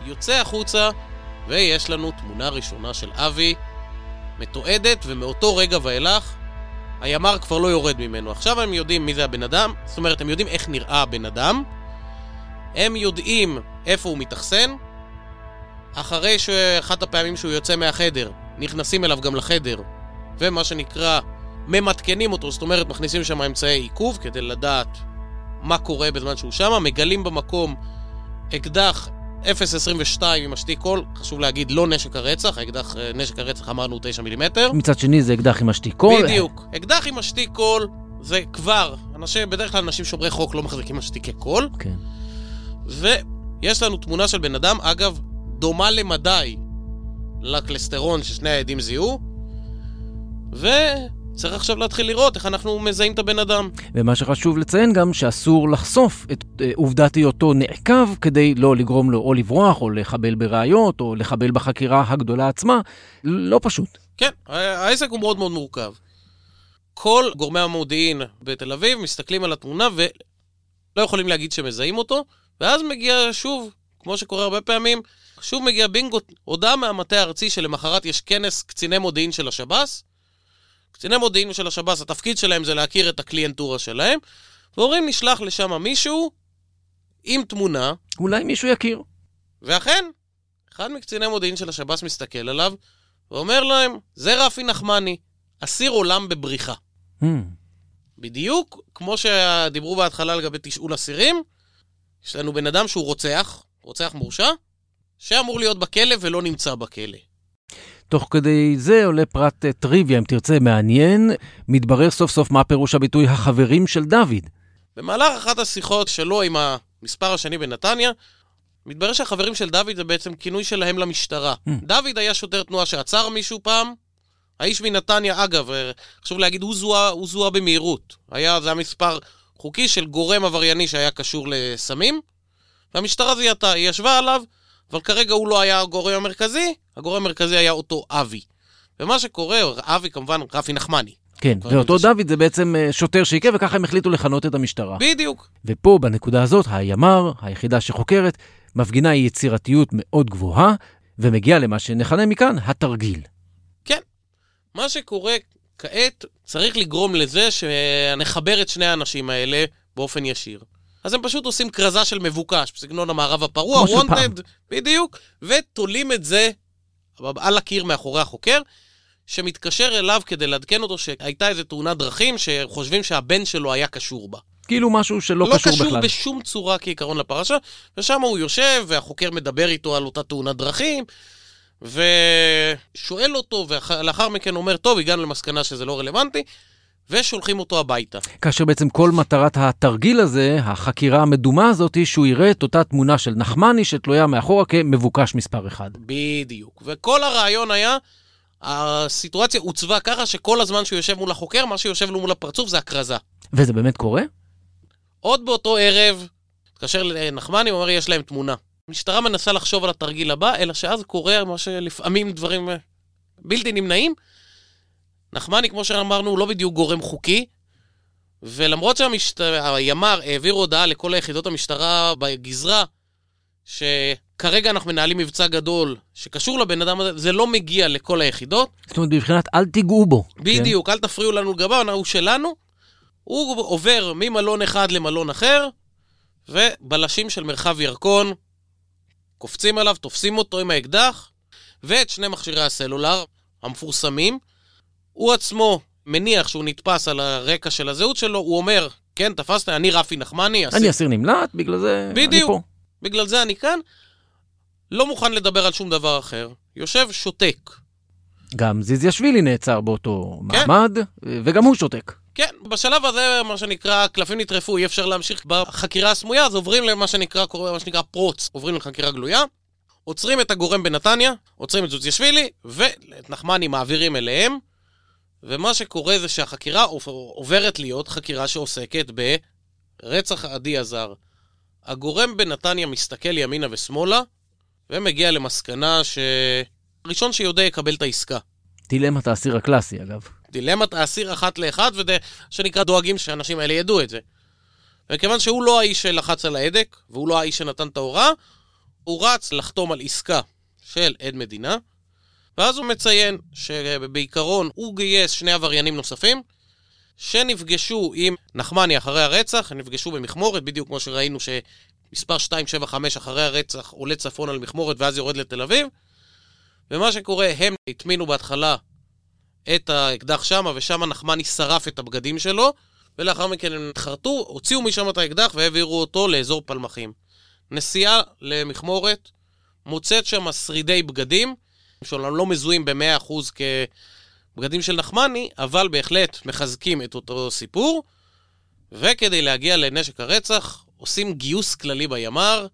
יוצא החוצה, ויש לנו תמונה ראשונה של אבי מתועדת, ומאותו רגע ואילך, הימ"ר כבר לא יורד ממנו. עכשיו הם יודעים מי זה הבן אדם, זאת אומרת, הם יודעים איך נראה הבן אדם, הם יודעים איפה הוא מתאכסן, אחרי שאחת הפעמים שהוא יוצא מהחדר, נכנסים אליו גם לחדר, ומה שנקרא, ממתקנים אותו, זאת אומרת, מכניסים שם אמצעי עיכוב כדי לדעת מה קורה בזמן שהוא שם, מגלים במקום אקדח 0.22 עם השתיק קול, חשוב להגיד, לא נשק הרצח, האקדח, אה, נשק הרצח אמרנו 9 מילימטר. מצד שני זה אקדח עם השתיק קול. בדיוק. אקדח עם השתיק קול זה כבר, אנשים, בדרך כלל אנשים שומרי חוק לא מחזיקים השתיקי קול, כן. ויש לנו תמונה של בן אדם, אגב, דומה למדי לקלסטרון ששני העדים זיהו, וצריך עכשיו להתחיל לראות איך אנחנו מזהים את הבן אדם. ומה שחשוב לציין גם שאסור לחשוף את אה, עובדת היותו נעקב כדי לא לגרום לו או לברוח או לחבל בראיות או לחבל בחקירה הגדולה עצמה. לא פשוט. כן, העסק הוא מאוד מאוד מורכב. כל גורמי המודיעין בתל אביב מסתכלים על התמונה ולא יכולים להגיד שמזהים אותו, ואז מגיע שוב, כמו שקורה הרבה פעמים, שוב מגיע בינגו, הודעה מהמטה הארצי שלמחרת יש כנס קציני מודיעין של השב"ס. קציני מודיעין של השב"ס, התפקיד שלהם זה להכיר את הקליינטורה שלהם, ואומרים נשלח לשם מישהו עם תמונה, אולי מישהו יכיר. ואכן, אחד מקציני מודיעין של השב"ס מסתכל עליו ואומר להם, זה רפי נחמני, אסיר עולם בבריחה. Hmm. בדיוק כמו שדיברו בהתחלה לגבי תשאול אסירים, יש לנו בן אדם שהוא רוצח, רוצח מורשע, שאמור להיות בכלא ולא נמצא בכלא. תוך כדי זה עולה פרט אה, טריוויה, אם תרצה, מעניין. מתברר סוף סוף מה פירוש הביטוי החברים של דוד. במהלך אחת השיחות שלו עם המספר השני בנתניה, מתברר שהחברים של דוד זה בעצם כינוי שלהם למשטרה. Hmm. דוד היה שוטר תנועה שעצר מישהו פעם. האיש מנתניה, אגב, אה, חשוב להגיד, הוא זוהה, הוא זוהה במהירות. היה, זה היה מספר חוקי של גורם עברייני שהיה קשור לסמים, והמשטרה זיהתה, היא ישבה עליו, אבל כרגע הוא לא היה הגורם המרכזי, הגורם המרכזי היה אותו אבי. ומה שקורה, אבי כמובן, רפי נחמני. כן, ואותו דוד זה בעצם אה, שוטר שעיכב, וככה הם החליטו לכנות את המשטרה. בדיוק. ופה, בנקודה הזאת, הימ"ר, היחידה שחוקרת, מפגינה יצירתיות מאוד גבוהה, ומגיעה למה שנכנה מכאן, התרגיל. כן. מה שקורה כעת, צריך לגרום לזה שנחבר את שני האנשים האלה באופן ישיר. אז הם פשוט עושים כרזה של מבוקש, בסגנון המערב הפרוע, wanted, בדיוק, ותולים את זה על הקיר מאחורי החוקר, שמתקשר אליו כדי לעדכן אותו שהייתה איזו תאונת דרכים שחושבים שהבן שלו היה קשור בה. כאילו משהו שלא לא קשור קשור בכלל. בשום צורה כעיקרון לפרשה, ושם הוא יושב, והחוקר מדבר איתו על אותה תאונת דרכים, ושואל אותו, ולאחר מכן אומר, טוב, הגענו למסקנה שזה לא רלוונטי, ושולחים אותו הביתה. כאשר בעצם כל מטרת התרגיל הזה, החקירה המדומה הזאת, היא שהוא יראה את אותה תמונה של נחמני שתלויה מאחורה כמבוקש מספר אחד. בדיוק. וכל הרעיון היה, הסיטואציה עוצבה ככה שכל הזמן שהוא יושב מול החוקר, מה שיושב לו מול הפרצוף זה הכרזה. וזה באמת קורה? עוד באותו ערב, התקשר לנחמני, הוא אומר, יש להם תמונה. המשטרה מנסה לחשוב על התרגיל הבא, אלא שאז קורה מה שלפעמים דברים אה, בלתי נמנעים. נחמני, כמו שאמרנו, הוא לא בדיוק גורם חוקי, ולמרות שהימ"ר העביר הודעה לכל היחידות המשטרה בגזרה, שכרגע אנחנו מנהלים מבצע גדול שקשור לבן אדם הזה, זה לא מגיע לכל היחידות. זאת אומרת, בבחינת אל תיגעו בו. בדיוק, אל תפריעו לנו לגביו, הוא שלנו. הוא עובר ממלון אחד למלון אחר, ובלשים של מרחב ירקון קופצים עליו, תופסים אותו עם האקדח, ואת שני מכשירי הסלולר המפורסמים. הוא עצמו מניח שהוא נתפס על הרקע של הזהות שלו, הוא אומר, כן, תפסת, אני רפי נחמני. כן. אני אסיר נמלט, בגלל זה אני בדיוק. פה. בגלל זה אני כאן. לא מוכן לדבר על שום דבר אחר. יושב, שותק. גם זיזיאשווילי נעצר באותו כן. מעמד, וגם הוא שותק. כן, בשלב הזה, מה שנקרא, קלפים נטרפו, אי אפשר להמשיך בחקירה הסמויה, אז עוברים למה שנקרא, קורה מה שנקרא פרוץ, עוברים לחקירה גלויה, עוצרים את הגורם בנתניה, עוצרים את זוציאשווילי, ואת נחמני מעבירים אליהם, ומה שקורה זה שהחקירה עוברת להיות חקירה שעוסקת ברצח עדי הזר. הגורם בנתניה מסתכל ימינה ושמאלה, ומגיע למסקנה שהראשון שיודע יקבל את העסקה. דילמת האסיר הקלאסי, אגב. דילמת האסיר אחת לאחד, וזה שנקרא דואגים שהאנשים האלה ידעו את זה. וכיוון שהוא לא האיש שלחץ על ההדק, והוא לא האיש שנתן את ההוראה, הוא רץ לחתום על עסקה של עד מדינה, ואז הוא מציין שבעיקרון הוא גייס שני עבריינים נוספים, שנפגשו עם נחמני אחרי הרצח, הם נפגשו במכמורת, בדיוק כמו שראינו שמספר 275 אחרי הרצח עולה צפון על מכמורת ואז יורד לתל אביב. ומה שקורה, הם הטמינו בהתחלה את האקדח שמה, ושמה נחמני שרף את הבגדים שלו, ולאחר מכן הם התחרטו, הוציאו משם את האקדח והעבירו אותו לאזור פלמחים. נסיעה למכמורת, מוצאת שם שרידי בגדים, שאומנם לא מזוהים ב-100% כבגדים של נחמני, אבל בהחלט מחזקים את אותו סיפור. וכדי להגיע לנשק הרצח, עושים גיוס כללי בימ"ר,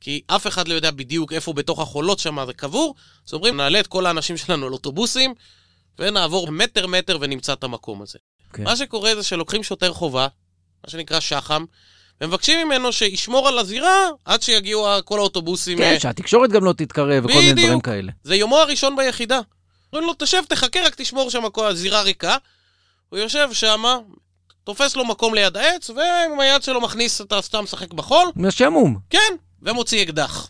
כי אף אחד לא יודע בדיוק איפה בתוך החולות שם זה קבור, אז אומרים, נעלה את כל האנשים שלנו על אוטובוסים, ונעבור מטר מטר ונמצא את המקום הזה. Okay. כן. מה שקורה זה שלוקחים שוטר חובה, מה שנקרא שח"ם, ומבקשים ממנו שישמור על הזירה עד שיגיעו כל האוטובוסים. כן, אה, שהתקשורת גם לא תתקרב וכל מיני. דברים כאלה. זה יומו הראשון ביחידה. אומרים לו, תשב, תחכה, רק תשמור שם כל הזירה ריקה. הוא יושב שם, תופס לו מקום ליד העץ, ועם היד שלו מכניס, אתה סתם משחק בחול, מהשעמום. כן, ומוציא אקדח.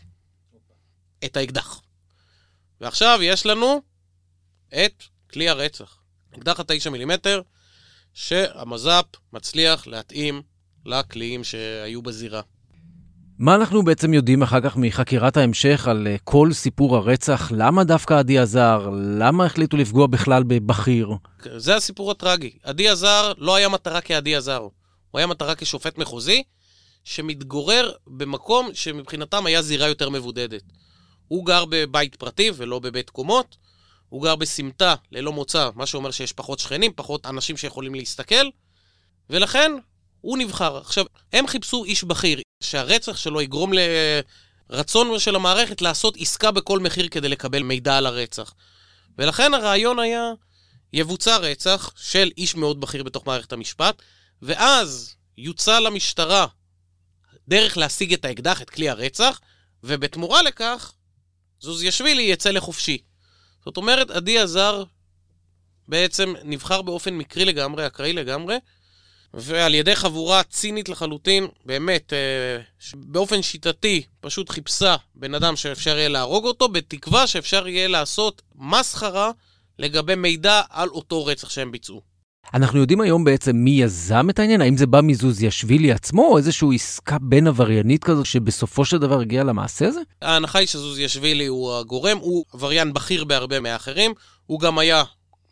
את האקדח. ועכשיו יש לנו את כלי הרצח. אקדח התשע מילימטר, שהמז"פ מצליח להתאים לקליעים שהיו בזירה. מה אנחנו בעצם יודעים אחר כך מחקירת ההמשך על אה, כל סיפור הרצח? למה דווקא עדי עזר? למה החליטו לפגוע בכלל בבכיר? זה הסיפור הטרגי. עדי עזר לא היה מטרה כעדי עזר. הוא היה מטרה כשופט מחוזי, שמתגורר במקום שמבחינתם היה זירה יותר מבודדת. הוא גר בבית פרטי ולא בבית קומות, הוא גר בסמטה ללא מוצא, מה שאומר שיש פחות שכנים, פחות אנשים שיכולים להסתכל, ולכן הוא נבחר. עכשיו, הם חיפשו איש בכיר, שהרצח שלו יגרום לרצון של המערכת לעשות עסקה בכל מחיר כדי לקבל מידע על הרצח. ולכן הרעיון היה, יבוצע רצח של איש מאוד בכיר בתוך מערכת המשפט, ואז יוצע למשטרה דרך להשיג את האקדח, את כלי הרצח, ובתמורה לכך, זוזיאשווילי יצא לחופשי. זאת אומרת, עדי עזר בעצם נבחר באופן מקרי לגמרי, אקראי לגמרי, ועל ידי חבורה צינית לחלוטין, באמת, אה, באופן שיטתי, פשוט חיפשה בן אדם שאפשר יהיה להרוג אותו, בתקווה שאפשר יהיה לעשות מסחרה לגבי מידע על אותו רצח שהם ביצעו. אנחנו יודעים היום בעצם מי יזם את העניין? האם זה בא מזוזיאשווילי עצמו, או איזושהי עסקה בין עבריינית כזו שבסופו של דבר הגיעה למעשה הזה? ההנחה היא שזוזיאשווילי הוא הגורם, הוא עבריין בכיר בהרבה מהאחרים, הוא גם היה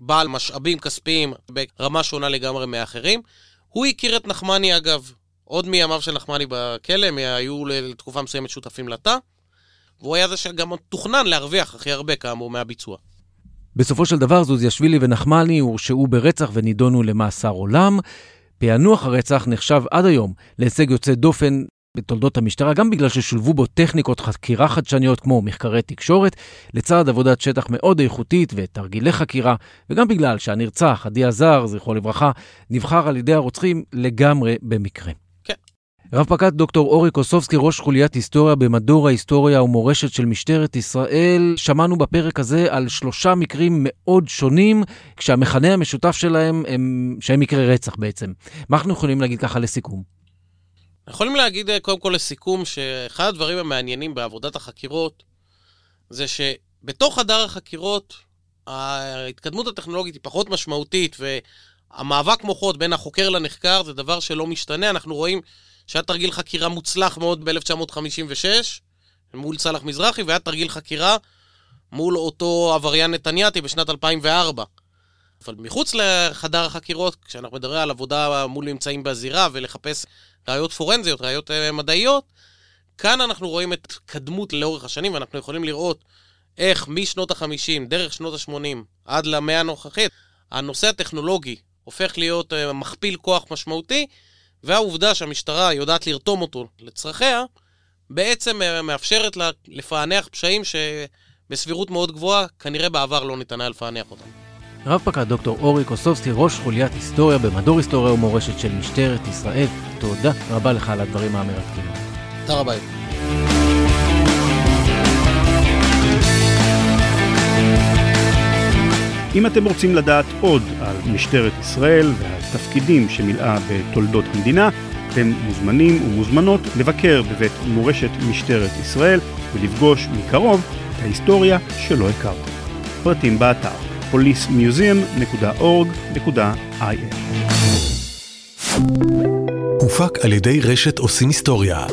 בעל משאבים כספיים ברמה שונה לגמרי מהאחרים. הוא הכיר את נחמני אגב, עוד מימיו של נחמני בכלא, הם היו לתקופה מסוימת שותפים לתא, והוא היה זה שגם תוכנן להרוויח הכי הרבה כאמור מהביצוע. בסופו של דבר זוזיאשווילי ונחמני הורשעו ברצח ונידונו למאסר עולם. פענוח הרצח נחשב עד היום להישג יוצא דופן בתולדות המשטרה, גם בגלל ששולבו בו טכניקות חקירה חדשניות כמו מחקרי תקשורת, לצד עבודת שטח מאוד איכותית ותרגילי חקירה, וגם בגלל שהנרצח, עדי עזר, זכרו לברכה, נבחר על ידי הרוצחים לגמרי במקרה. כן. רב פקד דוקטור אורי קוסובסקי, ראש חוליית היסטוריה במדור ההיסטוריה ומורשת של משטרת ישראל, שמענו בפרק הזה על שלושה מקרים מאוד שונים, כשהמכנה המשותף שלהם הם, שהם מקרי רצח בעצם. מה אנחנו יכולים להגיד ככה לסיכום? יכולים להגיד אה, קודם כל לסיכום שאחד הדברים המעניינים בעבודת החקירות זה שבתוך חדר החקירות ההתקדמות הטכנולוגית היא פחות משמעותית והמאבק מוחות בין החוקר לנחקר זה דבר שלא משתנה. אנחנו רואים שהיה תרגיל חקירה מוצלח מאוד ב-1956 מול סאלח מזרחי והיה תרגיל חקירה מול אותו עבריין נתניאתי בשנת 2004. אבל מחוץ לחדר החקירות, כשאנחנו מדברים על עבודה מול ממצאים בזירה ולחפש ראיות פורנזיות, ראיות uh, מדעיות, כאן אנחנו רואים את קדמות לאורך השנים, ואנחנו יכולים לראות איך משנות ה-50, דרך שנות ה-80, עד למאה הנוכחית, הנושא הטכנולוגי הופך להיות uh, מכפיל כוח משמעותי, והעובדה שהמשטרה יודעת לרתום אותו לצרכיה, בעצם uh, מאפשרת לה לפענח פשעים שבסבירות מאוד גבוהה, כנראה בעבר לא ניתן היה לפענח אותם. רב פקד דוקטור אורי קוסובסקי, ראש חוליית היסטוריה במדור היסטוריה ומורשת של משטרת ישראל, תודה רבה לך על הדברים המרתקים. תודה רבה. אם אתם רוצים לדעת עוד על משטרת ישראל והתפקידים שמילאה בתולדות המדינה, אתם מוזמנים ומוזמנות לבקר בבית מורשת משטרת ישראל ולפגוש מקרוב את ההיסטוריה שלא הכרתם. פרטים באתר policemuseum.org.il הופק על ידי רשת עושים היסטוריה.